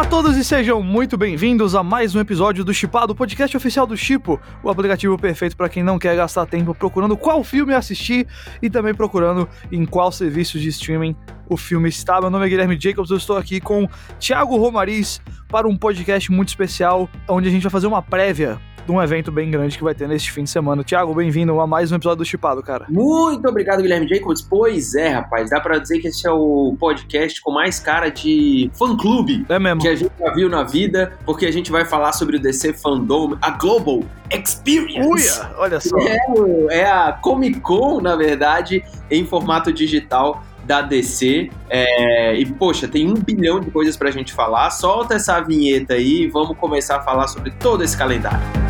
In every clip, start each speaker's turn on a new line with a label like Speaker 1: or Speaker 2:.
Speaker 1: Olá a todos e sejam muito bem-vindos a mais um episódio do Chipado, o podcast oficial do Chipo, o aplicativo perfeito para quem não quer gastar tempo procurando qual filme assistir e também procurando em qual serviço de streaming o filme está. Meu nome é Guilherme Jacobs, eu estou aqui com Thiago Romariz para um podcast muito especial, onde a gente vai fazer uma prévia um evento bem grande que vai ter neste fim de semana. Tiago, bem-vindo a mais um episódio do Chipado, cara.
Speaker 2: Muito obrigado, Guilherme Jacobs. Pois é, rapaz, dá pra dizer que esse é o podcast com mais cara de fã-clube
Speaker 1: é mesmo.
Speaker 2: que a gente já viu na vida, porque a gente vai falar sobre o DC Fandom, a Global Experience.
Speaker 1: Uia, olha só.
Speaker 2: É, é a Comic Con, na verdade, em formato digital da DC. É, e, poxa, tem um bilhão de coisas pra gente falar. Solta essa vinheta aí e vamos começar a falar sobre todo esse calendário.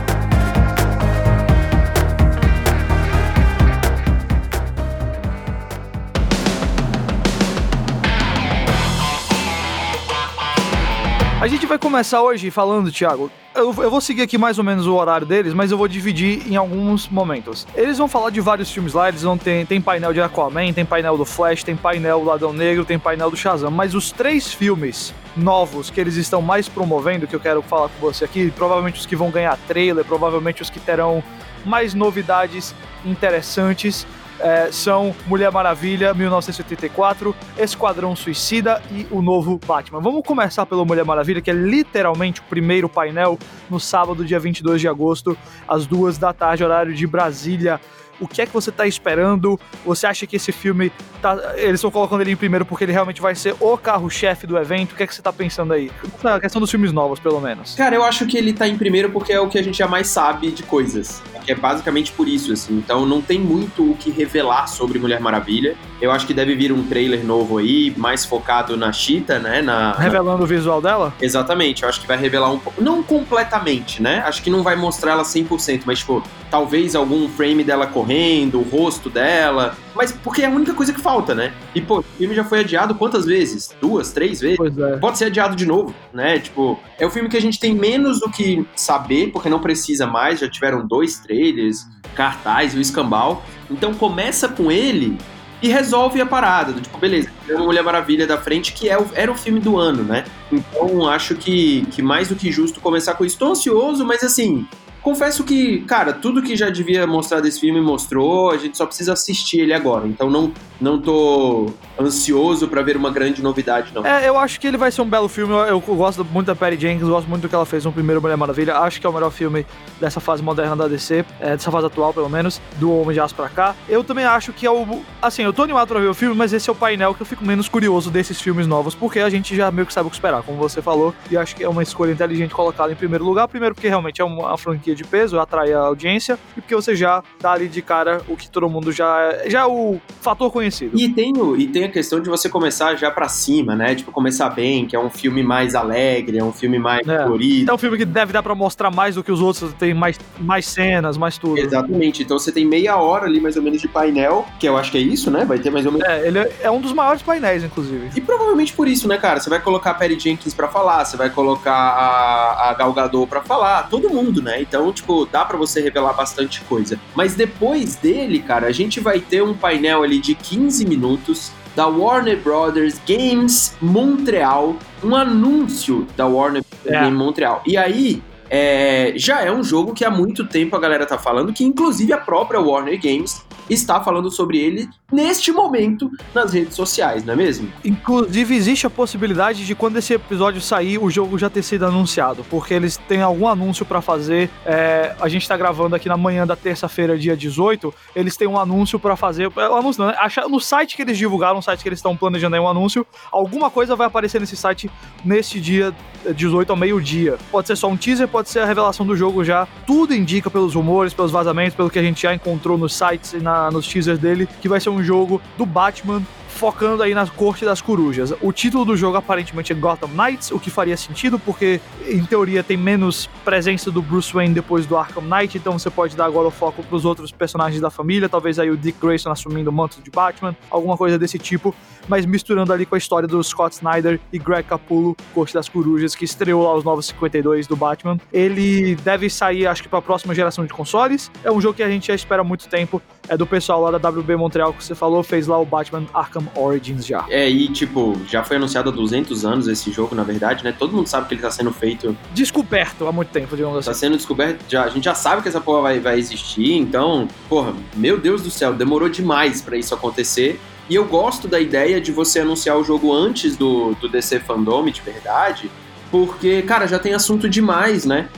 Speaker 1: A gente vai começar hoje falando, Thiago. Eu, eu, vou seguir aqui mais ou menos o horário deles, mas eu vou dividir em alguns momentos. Eles vão falar de vários filmes lá, eles vão ter tem painel de Aquaman, tem painel do Flash, tem painel do Adão Negro, tem painel do Shazam, mas os três filmes novos que eles estão mais promovendo, que eu quero falar com você aqui, provavelmente os que vão ganhar trailer, provavelmente os que terão mais novidades interessantes, é, são Mulher Maravilha, 1984, Esquadrão Suicida e o novo Batman. Vamos começar pelo Mulher Maravilha, que é literalmente o primeiro painel no sábado, dia 22 de agosto, às duas da tarde, horário de Brasília o que é que você está esperando? Você acha que esse filme tá, eles estão colocando ele em primeiro porque ele realmente vai ser o carro-chefe do evento? O que é que você está pensando aí? Na questão dos filmes novos, pelo menos.
Speaker 2: Cara, eu acho que ele está em primeiro porque é o que a gente já mais sabe de coisas. Que é basicamente por isso, assim. Então não tem muito o que revelar sobre Mulher Maravilha. Eu acho que deve vir um trailer novo aí, mais focado na Cheetah, né? Na,
Speaker 1: Revelando
Speaker 2: na...
Speaker 1: o visual dela?
Speaker 2: Exatamente. Eu acho que vai revelar um pouco. Não completamente, né? Acho que não vai mostrar ela 100%, mas, tipo, talvez algum frame dela correndo, o rosto dela. Mas porque é a única coisa que falta, né? E, pô, o filme já foi adiado quantas vezes? Duas, três vezes?
Speaker 1: Pois é.
Speaker 2: Pode ser adiado de novo, né? Tipo, é o filme que a gente tem menos do que saber, porque não precisa mais. Já tiveram dois trailers, cartaz o escambau. Então começa com ele e resolve a parada. Tipo, beleza, uma Mulher Maravilha da frente, que é o, era o filme do ano, né? Então acho que, que mais do que justo começar com isso. Tô ansioso, mas assim, Confesso que, cara, tudo que já devia mostrar desse filme mostrou, a gente só precisa assistir ele agora. Então não, não tô ansioso para ver uma grande novidade, não.
Speaker 1: É, eu acho que ele vai ser um belo filme. Eu, eu gosto muito da Perry Jenkins, gosto muito do que ela fez no primeiro Mulher Maravilha. Acho que é o melhor filme dessa fase moderna da DC, é, dessa fase atual, pelo menos, do Homem de Aço pra cá. Eu também acho que é o. Assim, eu tô animado pra ver o filme, mas esse é o painel que eu fico menos curioso desses filmes novos, porque a gente já meio que sabe o que esperar, como você falou, e acho que é uma escolha inteligente colocá-lo em primeiro lugar. Primeiro, porque realmente é uma franquia de peso, atrai a audiência, e porque você já dá ali de cara o que todo mundo já. Já é o fator conhecido.
Speaker 2: E tem, e tem a questão de você começar já pra cima, né? Tipo, começar bem, que é um filme mais alegre, é um filme mais
Speaker 1: é.
Speaker 2: colorido.
Speaker 1: É um filme que deve dar pra mostrar mais do que os outros, tem mais, mais cenas, mais tudo.
Speaker 2: Exatamente. Então você tem meia hora ali, mais ou menos, de painel, que eu acho que é isso, né? Vai ter mais ou menos.
Speaker 1: É, ele é um dos maiores painéis, inclusive.
Speaker 2: E provavelmente por isso, né, cara? Você vai colocar a Perry Jenkins pra falar, você vai colocar a, a Gal Gadot pra falar, todo mundo, né? Então, tipo, dá pra você revelar bastante coisa. Mas depois dele, cara, a gente vai ter um painel ali de 15 minutos da Warner Brothers Games Montreal, um anúncio da Warner
Speaker 1: É.
Speaker 2: Games Montreal. E aí, é, já é um jogo que há muito tempo a galera tá falando, que inclusive a própria Warner Games está falando sobre ele neste momento nas redes sociais, não é mesmo?
Speaker 1: Inclusive, existe a possibilidade de quando esse episódio sair, o jogo já ter sido anunciado, porque eles têm algum anúncio pra fazer. é, a gente tá gravando aqui na manhã da terça-feira, dia 18. Eles têm um anúncio pra fazer. é, Um anúncio, não, né? No site que eles divulgaram, no site que eles estão planejando aí um anúncio, alguma coisa vai aparecer nesse site neste dia é, 18 ao meio-dia. Pode ser só um teaser, pode ser a revelação do jogo já. Tudo indica pelos rumores, pelos vazamentos, pelo que a gente já encontrou nos sites e na- nos teasers dele, que vai ser um jogo do Batman focando aí na corte das corujas. O título do jogo aparentemente é Gotham Knights, o que faria sentido porque em teoria tem menos presença do Bruce Wayne depois do Arkham Knight, então você pode dar agora o foco pros outros personagens da família, talvez aí o Dick Grayson assumindo o manto de Batman, alguma coisa desse tipo, mas misturando ali com a história do Scott Snyder e Greg Capullo, Corte das Corujas, que estreou lá os novos 52 do Batman. Ele deve sair, acho que para a próxima geração de consoles. É um jogo que a gente já espera há muito tempo. É do pessoal lá da WB Montreal que você falou, fez lá o Batman Arkham Origins já.
Speaker 2: É, e tipo, já foi anunciado há 200 anos esse jogo, na verdade, né? Todo mundo sabe que ele tá sendo feito.
Speaker 1: Descoberto há muito tempo, digamos assim.
Speaker 2: Tá sendo descoberto, já, a gente já sabe que essa porra vai, vai existir, então, porra, meu Deus do céu, demorou demais para isso acontecer. E eu gosto da ideia de você anunciar o jogo antes do, do DC Fandom, de verdade, porque, cara, já tem assunto demais, né?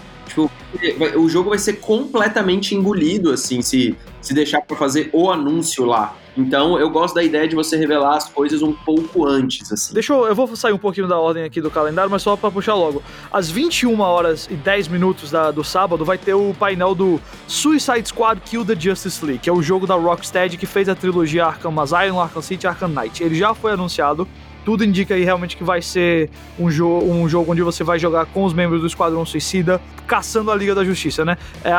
Speaker 2: Tipo, o jogo vai ser completamente engolido, assim, se, se deixar para fazer o anúncio lá. Então, eu gosto da ideia de você revelar as coisas um pouco antes, assim.
Speaker 1: Deixa eu, eu vou sair um pouquinho da ordem aqui do calendário, mas só para puxar logo. Às 21 horas e 10 minutos da, do sábado vai ter o painel do Suicide Squad Kill the Justice League, que é o jogo da Rocksteady que fez a trilogia Arkham Asylum, Arkham City e Arkham Knight. Ele já foi anunciado, tudo indica aí realmente que vai ser um, jo um jogo onde você vai jogar com os membros do Esquadrão Suicida, caçando a Liga da Justiça, né? É,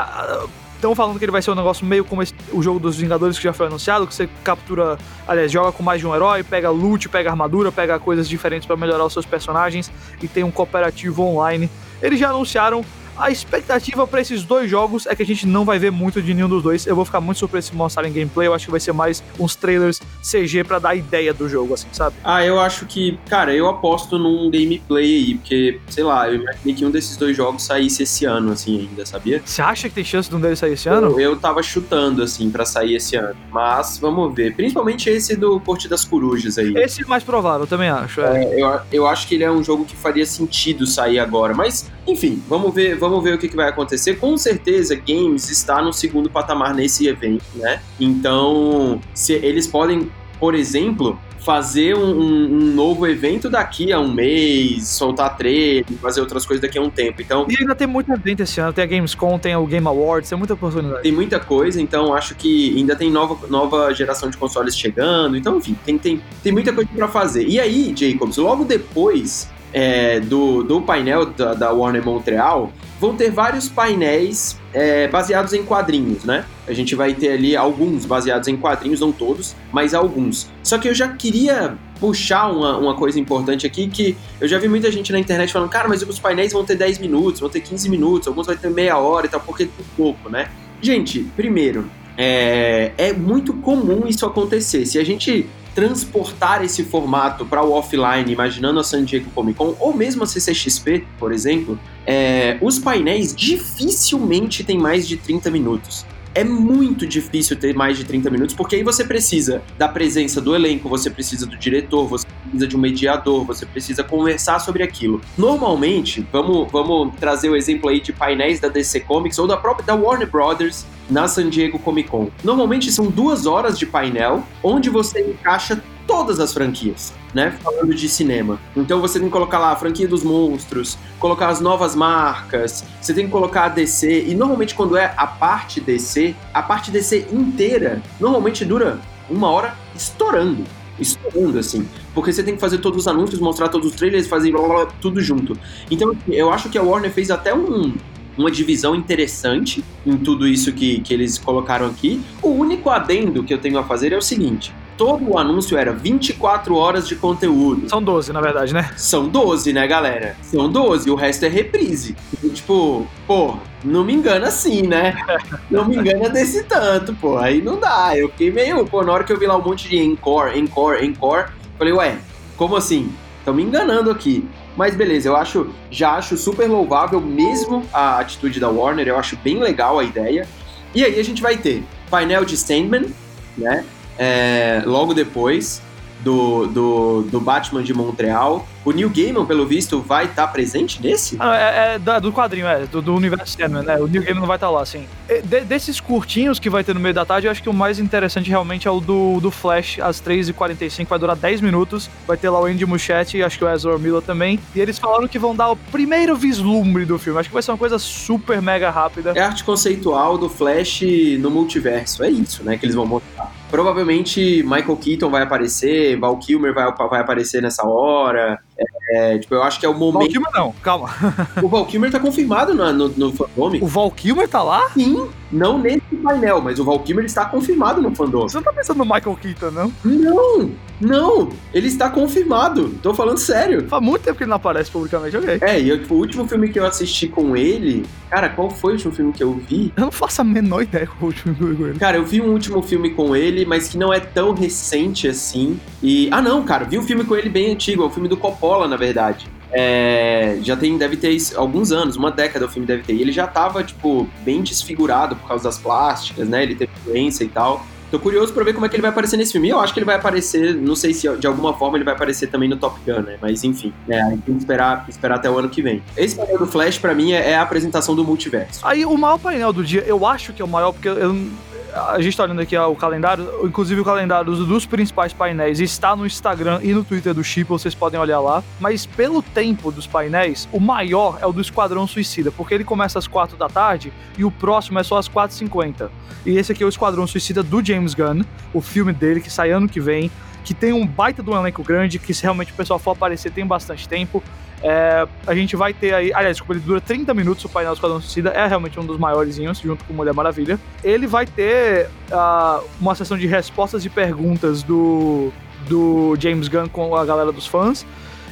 Speaker 1: Estão falando que ele vai ser um negócio meio como esse, o jogo dos Vingadores que já foi anunciado, que você captura, aliás, joga com mais de um herói, pega loot, pega armadura, pega coisas diferentes para melhorar os seus personagens e tem um cooperativo online. Eles já anunciaram a expectativa para esses dois jogos é que a gente não vai ver muito de nenhum dos dois. Eu vou ficar muito surpreso se mostrarem gameplay. Eu acho que vai ser mais uns trailers CG para dar ideia do jogo, assim, sabe?
Speaker 2: Ah, eu acho que, cara, eu aposto num gameplay aí, porque, sei lá, eu imaginei que um desses dois jogos saísse esse ano, assim, ainda, sabia?
Speaker 1: Você acha que tem chance de um deles sair esse ano?
Speaker 2: Eu, eu tava chutando, assim, para sair esse ano. Mas vamos ver. Principalmente esse do Corte das Corujas aí.
Speaker 1: Esse é mais provável, também acho.
Speaker 2: É. É, eu, eu acho que ele é um jogo que faria sentido sair agora. Mas, enfim, vamos ver vamos ver o que, que vai acontecer. Com certeza, games está no segundo patamar nesse evento, né? Então, se eles podem, por exemplo, fazer um, um, novo evento daqui a um mês, soltar trailer, fazer outras coisas daqui a um tempo. Então,
Speaker 1: e ainda tem muito evento esse ano, tem a Gamescom, tem o Game Awards, tem muita oportunidade.
Speaker 2: Tem muita coisa, então acho que ainda tem nova, nova geração de consoles chegando, então enfim, tem, tem, tem muita coisa para fazer. E aí, Jacobs, logo depois é, do, do painel da, da, Warner Montreal, vão ter vários painéis é, baseados em quadrinhos, né? A gente vai ter ali alguns baseados em quadrinhos, não todos, mas alguns. Só que eu já queria puxar uma, uma coisa importante aqui, que eu já vi muita gente na internet falando, cara, mas os painéis vão ter 10 minutos, vão ter 15 minutos, alguns vai ter meia hora e tal, porque é pouco, né? Gente, primeiro, é, é muito comum isso acontecer. Se a gente transportar esse formato para o offline, imaginando a San Diego Comic Con, ou mesmo a CCXP, por exemplo, é, os painéis dificilmente têm mais de 30 minutos. É muito difícil ter mais de 30 minutos, porque aí você precisa da presença do elenco, você precisa do diretor, você precisa de um mediador, você precisa conversar sobre aquilo. Normalmente, vamos, vamos trazer o exemplo aí de painéis da DC Comics ou da própria da Warner Brothers na San Diego Comic Con. Normalmente são duas horas de painel, onde você encaixa todas as franquias, né? Falando de cinema. Então você tem que colocar lá a franquia dos monstros, colocar as novas marcas, você tem que colocar a DC, e normalmente quando é a parte DC, a parte DC inteira normalmente dura uma hora estourando. Estourando, assim. Porque você tem que fazer todos os anúncios, mostrar todos os trailers, fazer blá, blá, blá, tudo junto. Então, assim, eu acho que a Warner fez até um, uma divisão interessante em tudo isso que, que eles colocaram aqui. O único adendo que eu tenho a fazer é o seguinte: todo o anúncio era 24 horas de conteúdo.
Speaker 1: São 12, na verdade, né?
Speaker 2: São 12, né, galera? São 12, o resto é reprise. Tipo, pô, não me engana assim, né? Não me engana desse tanto, pô. Aí não dá. Eu fiquei meio, pô, na hora que eu vi lá um monte de encore, encore, encore, falei, ué, como assim? Estão me enganando aqui. Mas beleza, eu acho, já acho super louvável mesmo a atitude da Warner, eu acho bem legal a ideia. E aí a gente vai ter painel de Sandman, né? É, logo depois do, do, do Batman de Montreal. O Neil Gaiman, pelo visto, vai estar tá presente nesse?
Speaker 1: Ah, é, é, do quadrinho, é, do, do universo Sandman, né? O Neil Gaiman não vai estar tá lá, sim. De, desses curtinhos que vai ter no meio da tarde, eu acho que o mais interessante realmente é o do, do Flash, às 3h45, vai durar 10 minutos. Vai ter lá o Andy Muschietti acho que o Ezra Miller também. E eles falaram que vão dar o primeiro vislumbre do filme. Acho que vai ser uma coisa super mega rápida.
Speaker 2: É arte conceitual do Flash no multiverso, é isso, né, que eles vão mostrar. Provavelmente Michael Keaton vai aparecer, Val Kilmer vai, vai aparecer nessa hora. É, tipo, eu acho que é o momento.
Speaker 1: Val Kilmer não, calma.
Speaker 2: o Val Kilmer tá confirmado no, no, no fandom.
Speaker 1: O Val Kilmer tá lá?
Speaker 2: Sim. Não nesse painel, mas o Val Kilmer está confirmado no fandom.
Speaker 1: Você não tá pensando no Michael Keaton, não?
Speaker 2: Não, não. Ele está confirmado. Tô falando sério.
Speaker 1: Faz muito tempo que ele não aparece publicamente, ok.
Speaker 2: É, e eu, tipo, o último filme que eu assisti com ele... Cara, qual foi o último filme que eu vi?
Speaker 1: Eu não faço a menor ideia qual o último filme com ele.
Speaker 2: Cara, eu vi um último filme com ele, mas que não é tão recente assim. E. Ah, não, cara, vi um filme com ele bem antigo, é o filme do Coppola, na verdade. É, já tem, deve ter alguns anos, uma década o filme deve ter. E ele já tava, tipo, bem desfigurado por causa das plásticas, né? Ele teve doença e tal. Tô curioso pra ver como é que ele vai aparecer nesse filme. Eu acho que ele vai aparecer, não sei se de alguma forma ele vai aparecer também no Top Gun, né? Mas enfim, é, tem que esperar, esperar até o ano que vem. Esse painel do Flash, pra mim, é, é a apresentação do multiverso.
Speaker 1: Aí, o maior painel do dia, eu acho que é o maior, porque eu, a gente tá olhando aqui o calendário, inclusive o calendário dos principais painéis está no Instagram e no Twitter do Chip, vocês podem olhar lá. Mas pelo tempo dos painéis, o maior é o do Esquadrão Suicida, porque ele começa às 4 da tarde e o próximo é só às 4h50. E esse aqui é o Esquadrão Suicida do James Gunn, o filme dele que sai ano que vem, que tem um baita de um elenco grande, que se realmente o pessoal for aparecer tem bastante tempo. É, a gente vai ter aí. Aliás, desculpa, ele dura 30 minutos o painel do Esquadrão Suicida, é realmente um dos maiores, junto com Mulher Maravilha. Ele vai ter uh, uma sessão de respostas e perguntas do, do James Gunn com a galera dos fãs.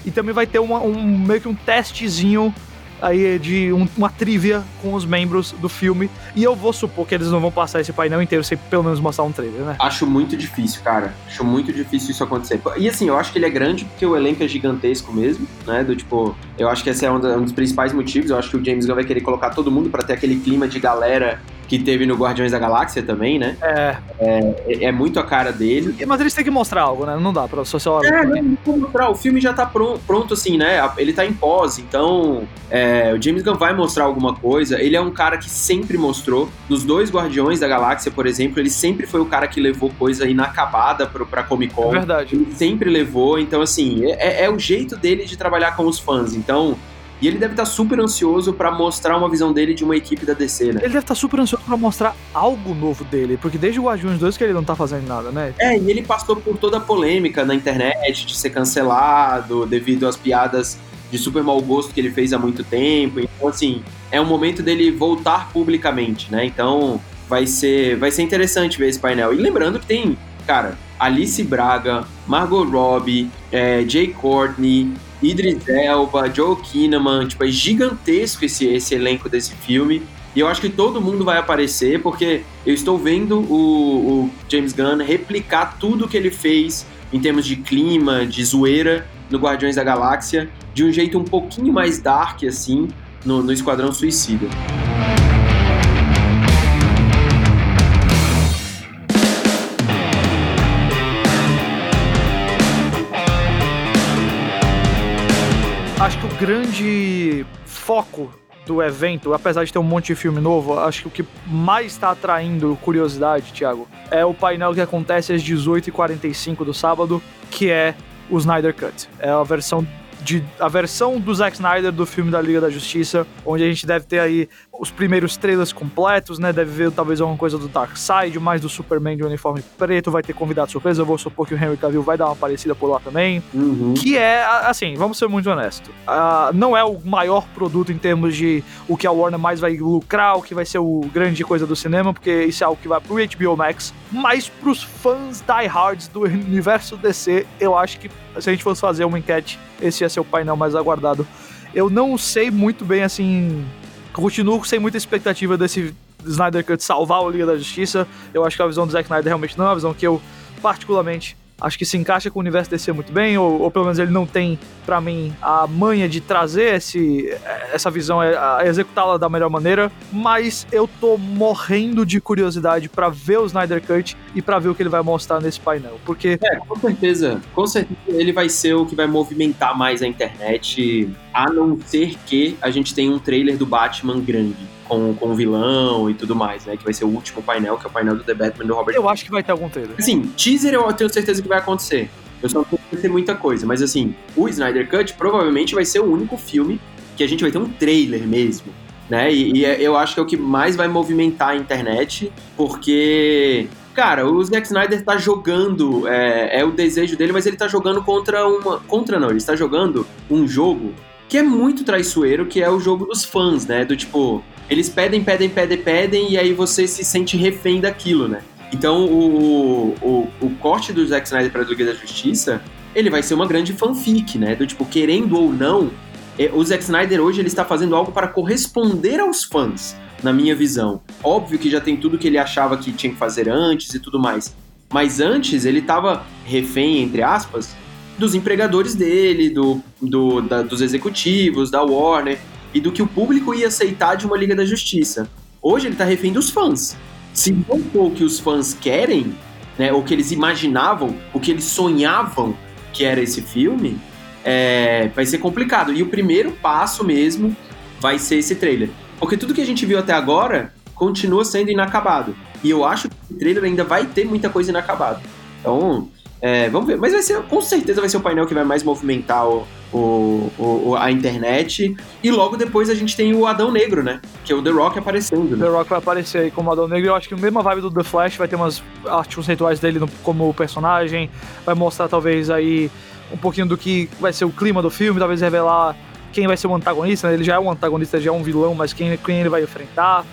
Speaker 1: E também vai ter uma, um, meio que um testezinho aí de um, uma trivia com os membros do filme. E eu vou supor que eles não vão passar esse painel inteiro sem pelo menos mostrar um trailer, né?
Speaker 2: Acho muito difícil, cara. Acho muito difícil isso acontecer. E assim, eu acho que ele é grande porque o elenco é gigantesco mesmo, né? Do tipo, eu acho que esse é um, dos principais motivos. Eu acho que o James Gunn vai querer colocar todo mundo para ter aquele clima de galera que teve no Guardiões da Galáxia também, né?
Speaker 1: É.
Speaker 2: É, é muito a cara dele.
Speaker 1: Mas eles têm que mostrar algo, né? Não dá pra só só.
Speaker 2: É, não, não mostrar. O filme já tá pronto, pronto, assim, né? Ele tá em pós, então é, o James Gunn vai mostrar alguma coisa. Ele é um cara que sempre mostrou. Nos dois Guardiões da Galáxia, por exemplo, ele sempre foi o cara que levou coisa inacabada pro, pra Comic Con.
Speaker 1: É verdade.
Speaker 2: Ele sempre levou. Então, assim, é, é o jeito dele de trabalhar com os fãs. Então, e ele deve estar super ansioso para mostrar uma visão dele de uma equipe da DC, né?
Speaker 1: Ele deve estar super ansioso para mostrar algo novo dele, porque desde o Guardiões 2 que ele não tá fazendo nada, né?
Speaker 2: É, e ele passou por toda a polêmica na internet de ser cancelado devido às piadas de super mau gosto que ele fez há muito tempo. Então, assim, é um momento dele voltar publicamente, né? Então, vai ser, vai ser interessante ver esse painel. E lembrando que tem, cara, Alice Braga, Margot Robbie, é, Jay Courtney, Idris Elba, Joe Kinnaman, tipo, é gigantesco esse, esse elenco desse filme. E eu acho que todo mundo vai aparecer, porque eu estou vendo o, o James Gunn replicar tudo que ele fez em termos de clima, de zoeira no Guardiões da Galáxia, de um jeito um pouquinho mais dark, assim, no, no Esquadrão Suicida.
Speaker 1: Grande foco do evento, apesar de ter um monte de filme novo, acho que o que mais está atraindo curiosidade, Thiago, é o painel que acontece às 18h45 do sábado, que é o Snyder Cut. É a versão de a versão do Zack Snyder do filme da Liga da Justiça, onde a gente deve ter aí os primeiros trailers completos, né? Deve ver talvez alguma coisa do Darkseid, mais do Superman de uniforme preto, vai ter convidado surpresa. Eu vou supor que o Henry Cavill vai dar uma parecida por lá também.
Speaker 2: Uhum.
Speaker 1: Que é, assim, vamos ser muito honestos. Uh, não é o maior produto em termos de o que a Warner mais vai lucrar, o que vai ser o grande coisa do cinema, porque isso é algo que vai pro HBO Max. Mas pros fãs diehards do universo DC, eu acho que se a gente fosse fazer uma enquete, esse ia ser o painel mais aguardado. Eu não sei muito bem, assim. Continuo sem muita expectativa desse Snyder Cut salvar o Liga da Justiça. Eu acho que a visão do Zack Snyder realmente não é uma visão que eu, particularmente, acho que se encaixa com o universo DC muito bem, ou, ou pelo menos ele não tem, para mim, a manha de trazer esse, essa visão, é, executá-la da melhor maneira, mas eu tô morrendo de curiosidade para ver o Snyder Cut e para ver o que ele vai mostrar nesse painel, porque...
Speaker 2: É, com certeza, com certeza ele vai ser o que vai movimentar mais a internet, a não ser que a gente tenha um trailer do Batman grande com, com o vilão e tudo mais, né? Que vai ser o último painel, que é o painel do The Batman do Robert
Speaker 1: Eu acho que vai ter algum trailer.
Speaker 2: Assim, teaser eu tenho certeza que vai acontecer. Eu só não sei ter muita coisa, mas assim, o Snyder Cut provavelmente vai ser o único filme que a gente vai ter um trailer mesmo, né? E, e é, eu acho que é o que mais vai movimentar a internet, porque Cara, o Zack Snyder tá jogando, é, é, o desejo dele, mas ele tá jogando contra uma. Contra não, ele está jogando um jogo que é muito traiçoeiro, que é o jogo dos fãs, né? Do tipo, eles pedem, pedem, pedem, pedem, e aí você se sente refém daquilo, né? Então, o, o, o corte do Zack Snyder para a Liga da Justiça, ele vai ser uma grande fanfic, né? Do tipo, querendo ou não, é, o Zack Snyder hoje ele está fazendo algo para corresponder aos fãs, na minha visão. Óbvio que já tem tudo que ele achava que tinha que fazer antes e tudo mais. Mas antes ele estava refém, entre aspas, dos empregadores dele, do, do da, dos executivos, da Warner e do que o público ia aceitar de uma Liga da Justiça. Hoje ele está refém dos fãs. Se não for o que os fãs querem, né, o que eles imaginavam, o que eles sonhavam que era esse filme, é, vai ser complicado. E o primeiro passo mesmo vai ser esse trailer. Porque tudo que a gente viu até agora continua sendo inacabado. E eu acho que o trailer ainda vai ter muita coisa inacabada. Então, é, vamos ver. Mas vai ser, com certeza vai ser o painel que vai mais movimentar o, o, o, a internet. E logo depois a gente tem o Adão Negro, né? Que é o The Rock aparecendo.
Speaker 1: Né? The Rock vai aparecer aí como Adão Negro. Eu acho que a mesma vibe do The Flash vai ter umas artes conceituais dele no, como personagem. Vai mostrar talvez aí um pouquinho do que vai ser o clima do filme, talvez revelar quem vai ser o antagonista. Né? Ele já é um antagonista, já é um vilão, mas quem, quem ele vai enfrentar.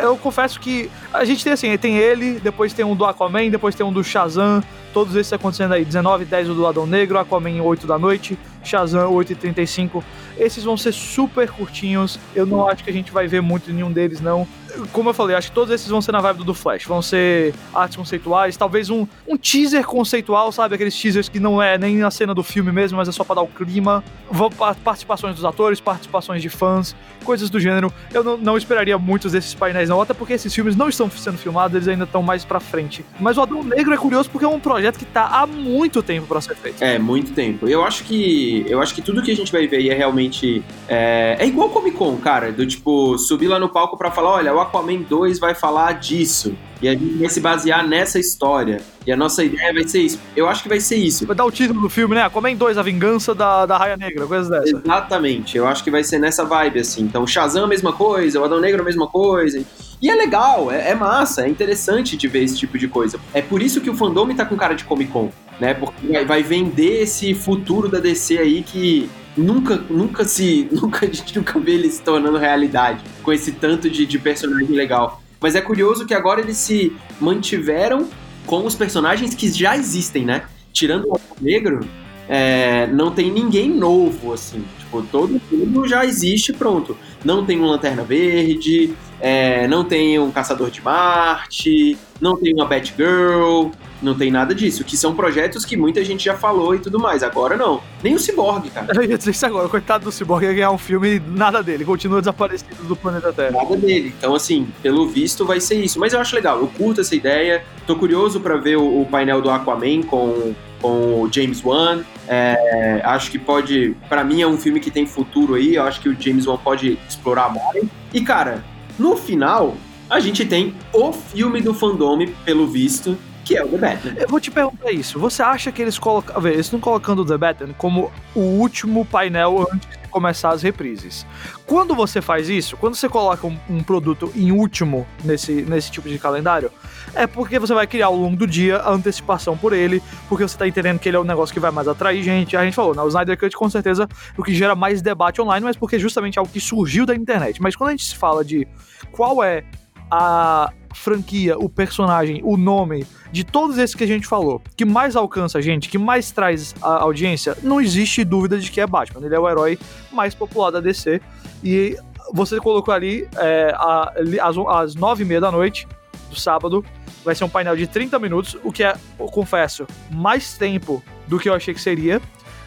Speaker 1: Eu confesso que a gente tem assim, tem ele, depois tem um do Aquaman, depois tem um do Shazam, todos esses acontecendo aí, 19 10 o do Adão Negro, Aquaman 8 da noite, Shazam 8 e 35 esses vão ser super curtinhos. Eu não acho que a gente vai ver muito nenhum deles, não. Como eu falei, acho que todos esses vão ser na vibe do Flash. Vão ser artes conceituais, talvez um, um teaser conceitual, sabe? Aqueles teasers que não é nem a cena do filme mesmo, mas é só pra dar o clima. Vão participações dos atores, participações de fãs, coisas do gênero. Eu não, não esperaria muitos desses painéis, não, até porque esses filmes não estão sendo filmados, eles ainda estão mais pra frente. Mas o Adão Negro é curioso porque é um projeto que tá há muito tempo pra ser feito.
Speaker 2: É, muito tempo. Eu acho que eu acho que tudo que a gente vai ver é realmente. É, é igual Comic Con, cara, do tipo, subir lá no palco para falar: olha, o Aquaman 2 vai falar disso. E a gente vai se basear nessa história. E a nossa ideia vai ser isso. Eu acho que vai ser isso.
Speaker 1: Vai dar o título do filme, né? Aquaman 2, A Vingança da, da Raia Negra, coisas dessa.
Speaker 2: Exatamente. Eu acho que vai ser nessa vibe, assim. Então, Shazam a mesma coisa, o Adão Negro a mesma coisa. E é legal, é, é, massa, é interessante de ver esse tipo de coisa. É por isso que o fandom tá com cara de Comic Con, né? Porque vai, vai vender esse futuro da DC aí que nunca, nunca se. Nunca, a gente nunca vê ele se tornando realidade com esse tanto de, de personagem legal. Mas é curioso que agora eles se mantiveram com os personagens que já existem, né? Tirando o Negro, é, não tem ninguém novo, assim. Tipo, todo mundo já existe pronto. Não tem um Lanterna Verde, é, não tem um Caçador de Marte, não tem uma Batgirl, não tem nada disso. Que são projetos que muita gente já falou e tudo mais. Agora não. Nem o Cyborg, cara.
Speaker 1: Eu ia dizer isso agora. Coitado do Cyborg ia ganhar um filme nada dele. Continua desaparecido do planeta Terra.
Speaker 2: Nada dele. Então, assim, pelo visto vai ser isso. Mas eu acho legal. Eu curto essa ideia. Tô curioso para ver o, o, painel do Aquaman com, com o James Wan. É, acho que pode. para mim é um filme que tem futuro aí. Eu acho que o James Wan pode explorar mais. E, cara, no final, a gente tem o filme do fandom, pelo visto, que é o The Batman.
Speaker 1: Eu vou te perguntar isso. Você acha que eles colocam. Eles estão colocando o The Batman como o último painel antes de começar as reprises. Quando você faz isso, quando você coloca um, um, produto em último nesse, nesse tipo de calendário, é porque você vai criar ao longo do dia a antecipação por ele, porque você tá entendendo que ele é um negócio que vai mais atrair gente. A gente falou, né? O Snyder Cut com certeza o que gera mais debate online, mas porque é justamente algo que surgiu da internet. Mas quando a gente fala de qual é a franquia, o personagem, o nome de todos esses que a gente falou, que mais alcança a gente, que mais traz a audiência, não existe dúvida de que é Batman. Ele é o herói mais popular da DC. E você colocou ali é, a, às, às nove e meia da noite do sábado. Vai ser um painel de 30 minutos, o que é, eu confesso, mais tempo do que eu achei que seria.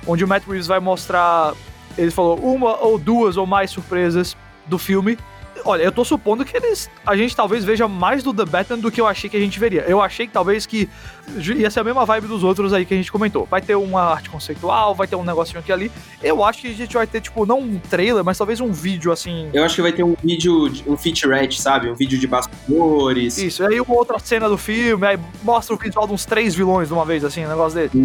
Speaker 1: Onde o Matt Reeves vai mostrar, ele falou, uma ou duas ou mais surpresas do filme Olha, eu tô supondo que eles. A gente talvez veja mais do The Batman do que eu achei que a gente veria. Eu achei que talvez que ia ser a mesma vibe dos outros aí que a gente comentou. Vai ter uma arte conceitual, vai ter um negocinho aqui ali. Eu acho que a gente vai ter, tipo, não um trailer, mas talvez um vídeo assim.
Speaker 2: Eu acho que vai ter um vídeo, um featurette, sabe? Um vídeo de bastidores.
Speaker 1: Isso, aí uma outra cena do filme, aí mostra o visual de uns três vilões de uma vez, assim, um negócio desse.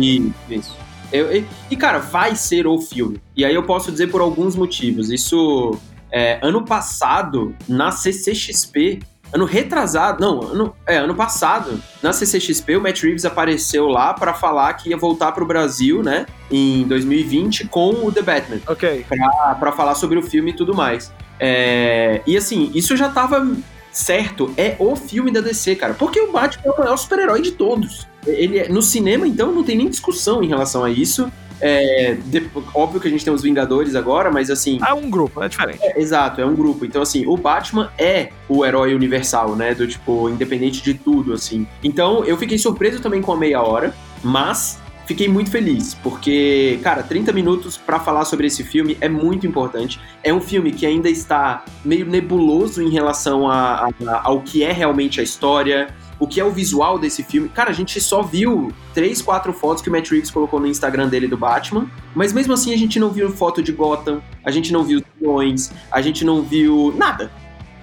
Speaker 2: Isso. Eu, e, e, cara, vai ser o filme. E aí eu posso dizer por alguns motivos. Isso é, ano passado, na CCXP, ano retrasado, não, ano, é, ano passado, na CCXP, o Matt Reeves apareceu lá para falar que ia voltar pro Brasil, né, em 2020 com o The Batman.
Speaker 1: Ok.
Speaker 2: Pra, pra falar sobre o filme e tudo mais. É, e assim, isso já tava certo. É o filme da DC, cara. Porque o Batman é o maior super-herói de todos. Ele é, no cinema, então, não tem nem discussão em relação a isso. É, de, óbvio que a gente tem os Vingadores agora, mas assim.
Speaker 1: É um grupo, é diferente.
Speaker 2: É, exato, é um grupo. Então, assim, o Batman é o herói universal, né? Do tipo, independente de tudo, assim. Então, eu fiquei surpreso também com a meia hora, mas fiquei muito feliz, porque, cara, 30 minutos para falar sobre esse filme é muito importante. É um filme que ainda está meio nebuloso em relação a, a, ao que é realmente a história o que é o visual desse filme. Cara, a gente só viu três, quatro fotos que o Matt Reeves colocou no Instagram dele do Batman, mas mesmo assim a gente não viu foto de Gotham, a gente não viu vilões, a gente não viu nada.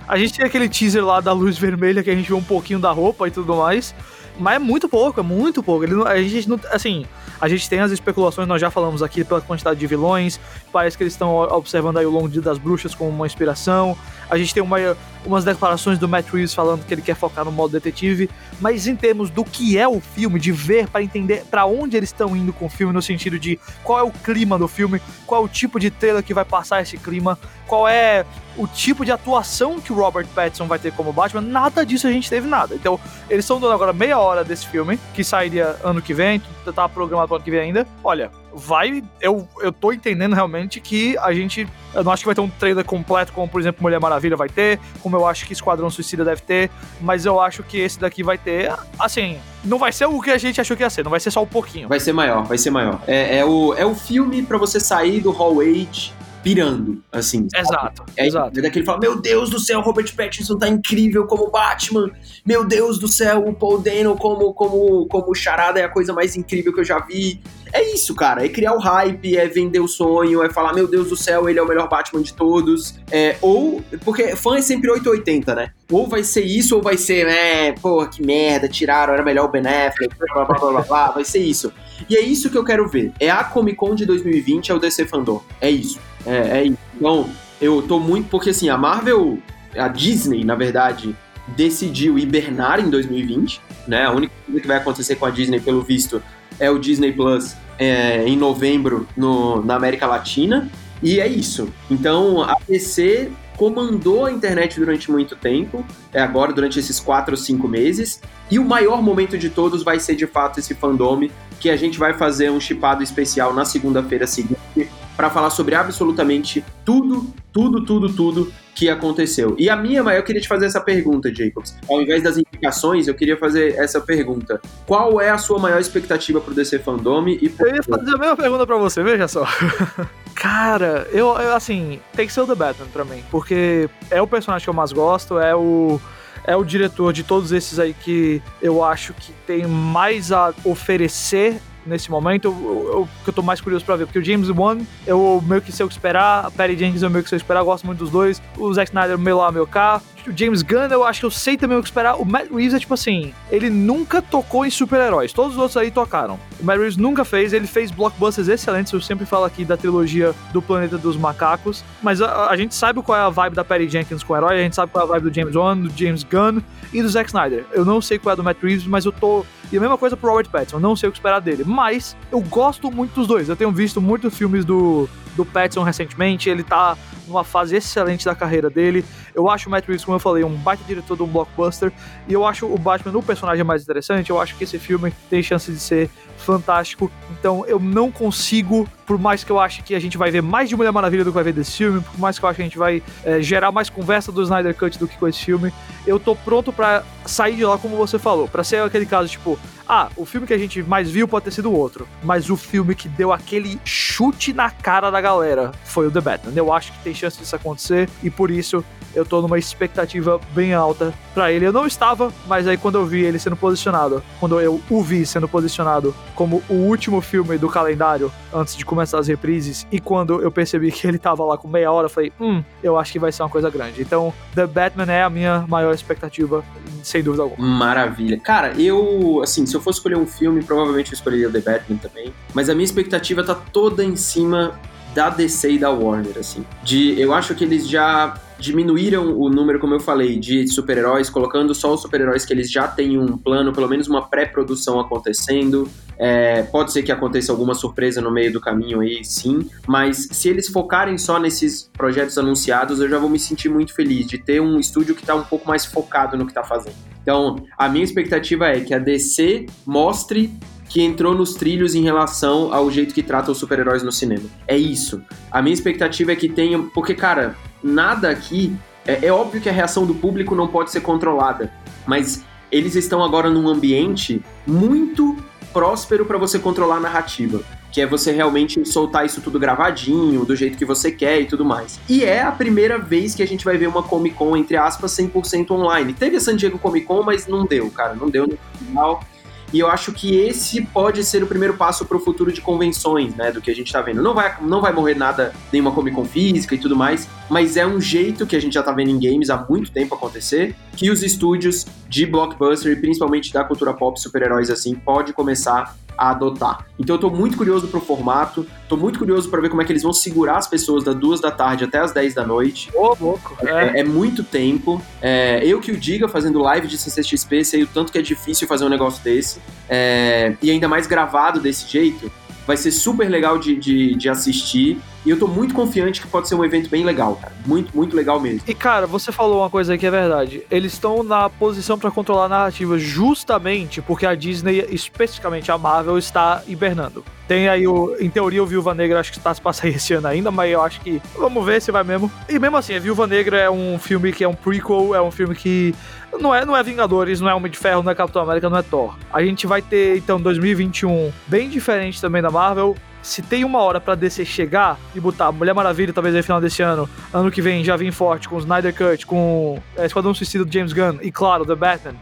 Speaker 1: A gente tem aquele teaser lá da luz vermelha que a gente vê um pouquinho da roupa e tudo mais, mas é muito pouco, é muito pouco. Ele a gente não, assim, a gente tem as especulações, nós já falamos aqui pela quantidade de vilões, parece que eles estão observando aí o Longo das Bruxas como uma inspiração. A gente tem uma, umas declarações do Matt Reeves falando que ele quer focar no modo detetive, mas em termos do que é o filme, de ver para entender para onde eles estão indo com o filme, no sentido de qual é o clima do filme, qual é o tipo de trailer que vai passar esse clima, qual é o tipo de atuação que o Robert Pattinson vai ter como Batman, nada disso a gente teve nada. Então, eles estão dando agora meia hora desse filme, que sairia ano que vem, tá programado pro ano que vem ainda. Olha, vai. Eu, eu tô entendendo realmente que a gente. Eu não acho que vai ter um trailer completo, como por exemplo Mulher Maravilha vai ter, como eu acho que Esquadrão Suicida deve ter, mas eu acho que esse daqui vai ter. Assim, não vai ser o que a gente achou que ia ser, não vai ser só um pouquinho.
Speaker 2: Vai ser maior, vai ser maior. É, é o, é o filme para você sair do Hall Age pirando, assim.
Speaker 1: Exato,
Speaker 2: é,
Speaker 1: exato.
Speaker 2: É daquele fala, meu Deus do céu, Robert Pattinson tá incrível como Batman. Meu Deus do céu, o Paul Dano como, como, como Charada é a coisa mais incrível que eu já vi. É isso, cara. É criar o hype, é vender o sonho, é falar, meu Deus do céu, ele é o melhor Batman de todos. É, ou, porque fã é sempre 880, né? Ou vai ser isso, ou vai ser, né, porra, que merda, tiraram, era melhor o Ben Affleck, blá, blá, blá, blá, blá, vai ser isso. E é isso que eu quero ver. É a Comic Con de 2020, é o DC Fandom. É isso. É, é isso. Então, eu tô muito. Porque assim, a Marvel, a Disney, na verdade, decidiu hibernar em 2020, né? A única coisa que vai acontecer com a Disney, pelo visto, é o Disney Plus é, em novembro no, na América Latina. E é isso. Então, a PC comandou a internet durante muito tempo, é agora durante esses quatro ou cinco meses. E o maior momento de todos vai ser de fato esse fandome, que a gente vai fazer um chipado especial na segunda-feira seguinte para falar sobre absolutamente tudo, tudo, tudo, tudo que aconteceu. E a minha, eu queria te fazer essa pergunta, Jacobs. Ao invés das indicações, eu queria fazer essa pergunta. Qual é a sua maior expectativa pro DC Fandome e
Speaker 1: por... Eu ia fazer a mesma pergunta para você, veja só. Cara, eu, eu, assim, tem que ser o The Batman pra mim, porque é o personagem que eu mais gosto, é o é o diretor de todos esses aí que eu acho que tem mais a oferecer nesse momento, eu, que eu tô mais curioso pra ver, porque o James Wan, eu meio que sei o que esperar, a Perry Jenkins eu meio que sei o que esperar, gosto muito dos dois, o Zack Snyder meio lá, meio cá, o James Gunn eu acho que eu sei também o que esperar, o Matt Reeves é tipo assim, ele nunca tocou em super-heróis, todos os outros aí tocaram, o Matt Reeves nunca fez, ele fez blockbusters excelentes, eu sempre falo aqui da trilogia do Planeta dos Macacos, mas a, a gente sabe qual é a vibe da Perry Jenkins com o herói, a gente sabe qual é a vibe do James Wan, do James Gunn e do Zack Snyder, eu não sei qual é a do Matt Reeves, mas eu tô e a mesma coisa pro Robert Pattinson, não sei o que esperar dele. Mas eu gosto muito dos dois. Eu tenho visto muitos filmes do, do Pattinson recentemente. Ele tá numa fase excelente da carreira dele. Eu acho o Matt Reeves, como eu falei, um baita diretor de um blockbuster. E eu acho o Batman o personagem mais interessante. Eu acho que esse filme tem chance de ser fantástico. Então eu não consigo, por mais que eu ache que a gente vai ver mais de Mulher Maravilha do que vai ver desse filme, por mais que eu ache que a gente vai é, gerar mais conversa do Snyder Cut do que com esse filme, eu tô pronto para sair de lá como você falou, para ser aquele caso tipo, ah, o filme que a gente mais viu pode ter sido outro, mas o filme que deu aquele chute na cara da galera foi o The Batman. Eu acho que tem chance disso acontecer e por isso eu tô numa expectativa bem alta para ele. Eu não estava, mas aí quando eu vi ele sendo posicionado, quando eu o vi sendo posicionado como o último filme do calendário antes de começar as reprises, e quando eu percebi que ele tava lá com meia hora, eu falei, hum, eu acho que vai ser uma coisa grande. Então, The Batman é a minha maior expectativa, sem dúvida alguma.
Speaker 2: Maravilha. Cara, eu, assim, se eu fosse escolher um filme, provavelmente eu escolheria The Batman também, mas a minha expectativa tá toda em cima da DC e da Warner, assim. De, eu acho que eles já diminuíram o número, como eu falei, de super-heróis, colocando só os super-heróis que eles já têm um plano, pelo menos uma pré-produção acontecendo. É, pode ser que aconteça alguma surpresa no meio do caminho aí, sim, mas se eles focarem só nesses projetos anunciados, eu já vou me sentir muito feliz de ter um estúdio que está um pouco mais focado no que está fazendo. Então, a minha expectativa é que a DC mostre que entrou nos trilhos em relação ao jeito que trata os super-heróis no cinema. É isso. A minha expectativa é que tenha. Porque, cara, nada aqui. É, é óbvio que a reação do público não pode ser controlada, mas eles estão agora num ambiente muito próspero para você controlar a narrativa, que é você realmente soltar isso tudo gravadinho, do jeito que você quer e tudo mais. E é a primeira vez que a gente vai ver uma Comic Con, entre aspas, 100% online. Teve a San Diego Comic Con, mas não deu, cara, não deu no final. E eu acho que esse pode ser o primeiro passo para o futuro de convenções, né? Do que a gente está vendo. Não vai, não vai morrer nada, nenhuma Comic Con física e tudo mais, mas é um jeito que a gente já está vendo em games há muito tempo acontecer, que os estúdios de blockbuster e principalmente da cultura pop, super-heróis assim, pode começar a adotar. Então eu tô muito curioso pro formato, tô muito curioso para ver como é que eles vão segurar as pessoas das duas da tarde até as 10 da noite.
Speaker 1: Ô, louco.
Speaker 2: É, é, é muito tempo. É, eu que o diga fazendo live de CCXP, sei o tanto que é difícil fazer um negócio desse. É, e ainda mais gravado desse jeito. Vai ser super legal de, de, de assistir. E eu tô muito confiante que pode ser um evento bem legal, cara. Muito, muito legal mesmo.
Speaker 1: E, cara, você falou uma coisa que é verdade. Eles estão na posição para controlar a narrativa justamente porque a Disney, especificamente a Marvel, está hibernando. Tem aí o. Em teoria, o Viúva Negra acho que está se passando esse ano ainda, mas eu acho que. Vamos ver se vai mesmo. E mesmo assim, a Viúva Negra é um filme que é um prequel, é um filme que. Não é, não é Vingadores, não é Homem de Ferro, não é Capitão América, não é Thor. A gente vai ter, então, 2021 bem diferente também da Marvel se tem uma hora pra DC chegar e botar Mulher Maravilha, talvez no final desse ano, ano que vem já vem forte com o Snyder Cut, com é, Esquadrão Suicida do James Gunn e, claro, The Batman,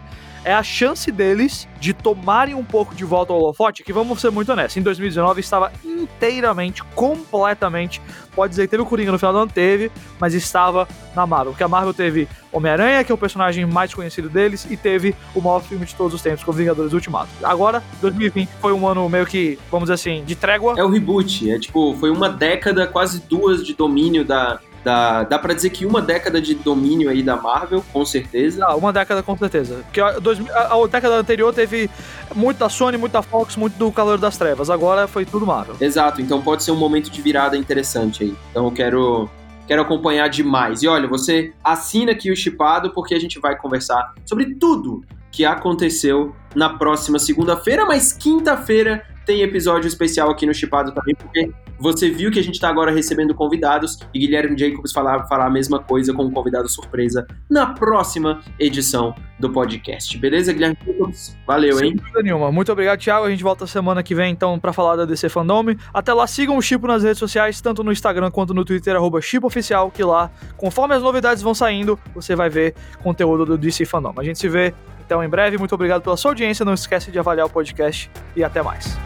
Speaker 1: é a chance deles de tomarem um pouco de volta ao holofote, que vamos ser muito honestos, em 2019 estava inteiramente, completamente, pode dizer que teve o Coringa no final do ano, teve, mas estava na Marvel, porque a Marvel teve Homem-Aranha, que é o personagem mais conhecido deles, e teve o maior filme de todos os tempos, com Vingadores Ultimato. Agora, 2020 foi um ano meio que, vamos dizer assim, de trégua.
Speaker 2: É o reboot, é tipo, foi uma década, quase duas de domínio da, Dá, dá pra dizer que uma década de domínio aí da Marvel, com certeza.
Speaker 1: Ah, uma década com certeza. Porque a, a, a década anterior teve muito da Sony, muito da Fox, muito do Calor das Trevas. Agora foi tudo Marvel.
Speaker 2: Exato, então pode ser um momento de virada interessante aí. Então eu quero quero acompanhar demais. E olha, você assina aqui o Chipado porque a gente vai conversar sobre tudo que aconteceu na próxima segunda-feira, mas quinta-feira tem episódio especial aqui no Chipado também, porque você viu que a gente está agora recebendo convidados e Guilherme Jacobs falar, falar a mesma coisa com um convidado surpresa na próxima edição do podcast. Beleza, Guilherme Jacobs? Valeu, Sem hein? Sem
Speaker 1: dúvida nenhuma. Muito obrigado, Thiago. A gente volta semana que vem, então, para falar da DC Fandom. Até lá, sigam o Chipo nas redes sociais, tanto no Instagram quanto no Twitter, arroba ChipoOficial, que lá, conforme as novidades vão saindo, você vai ver conteúdo do DC Fandom. A gente se vê então em breve. Muito obrigado pela sua audiência. Não esquece de avaliar o podcast e até mais.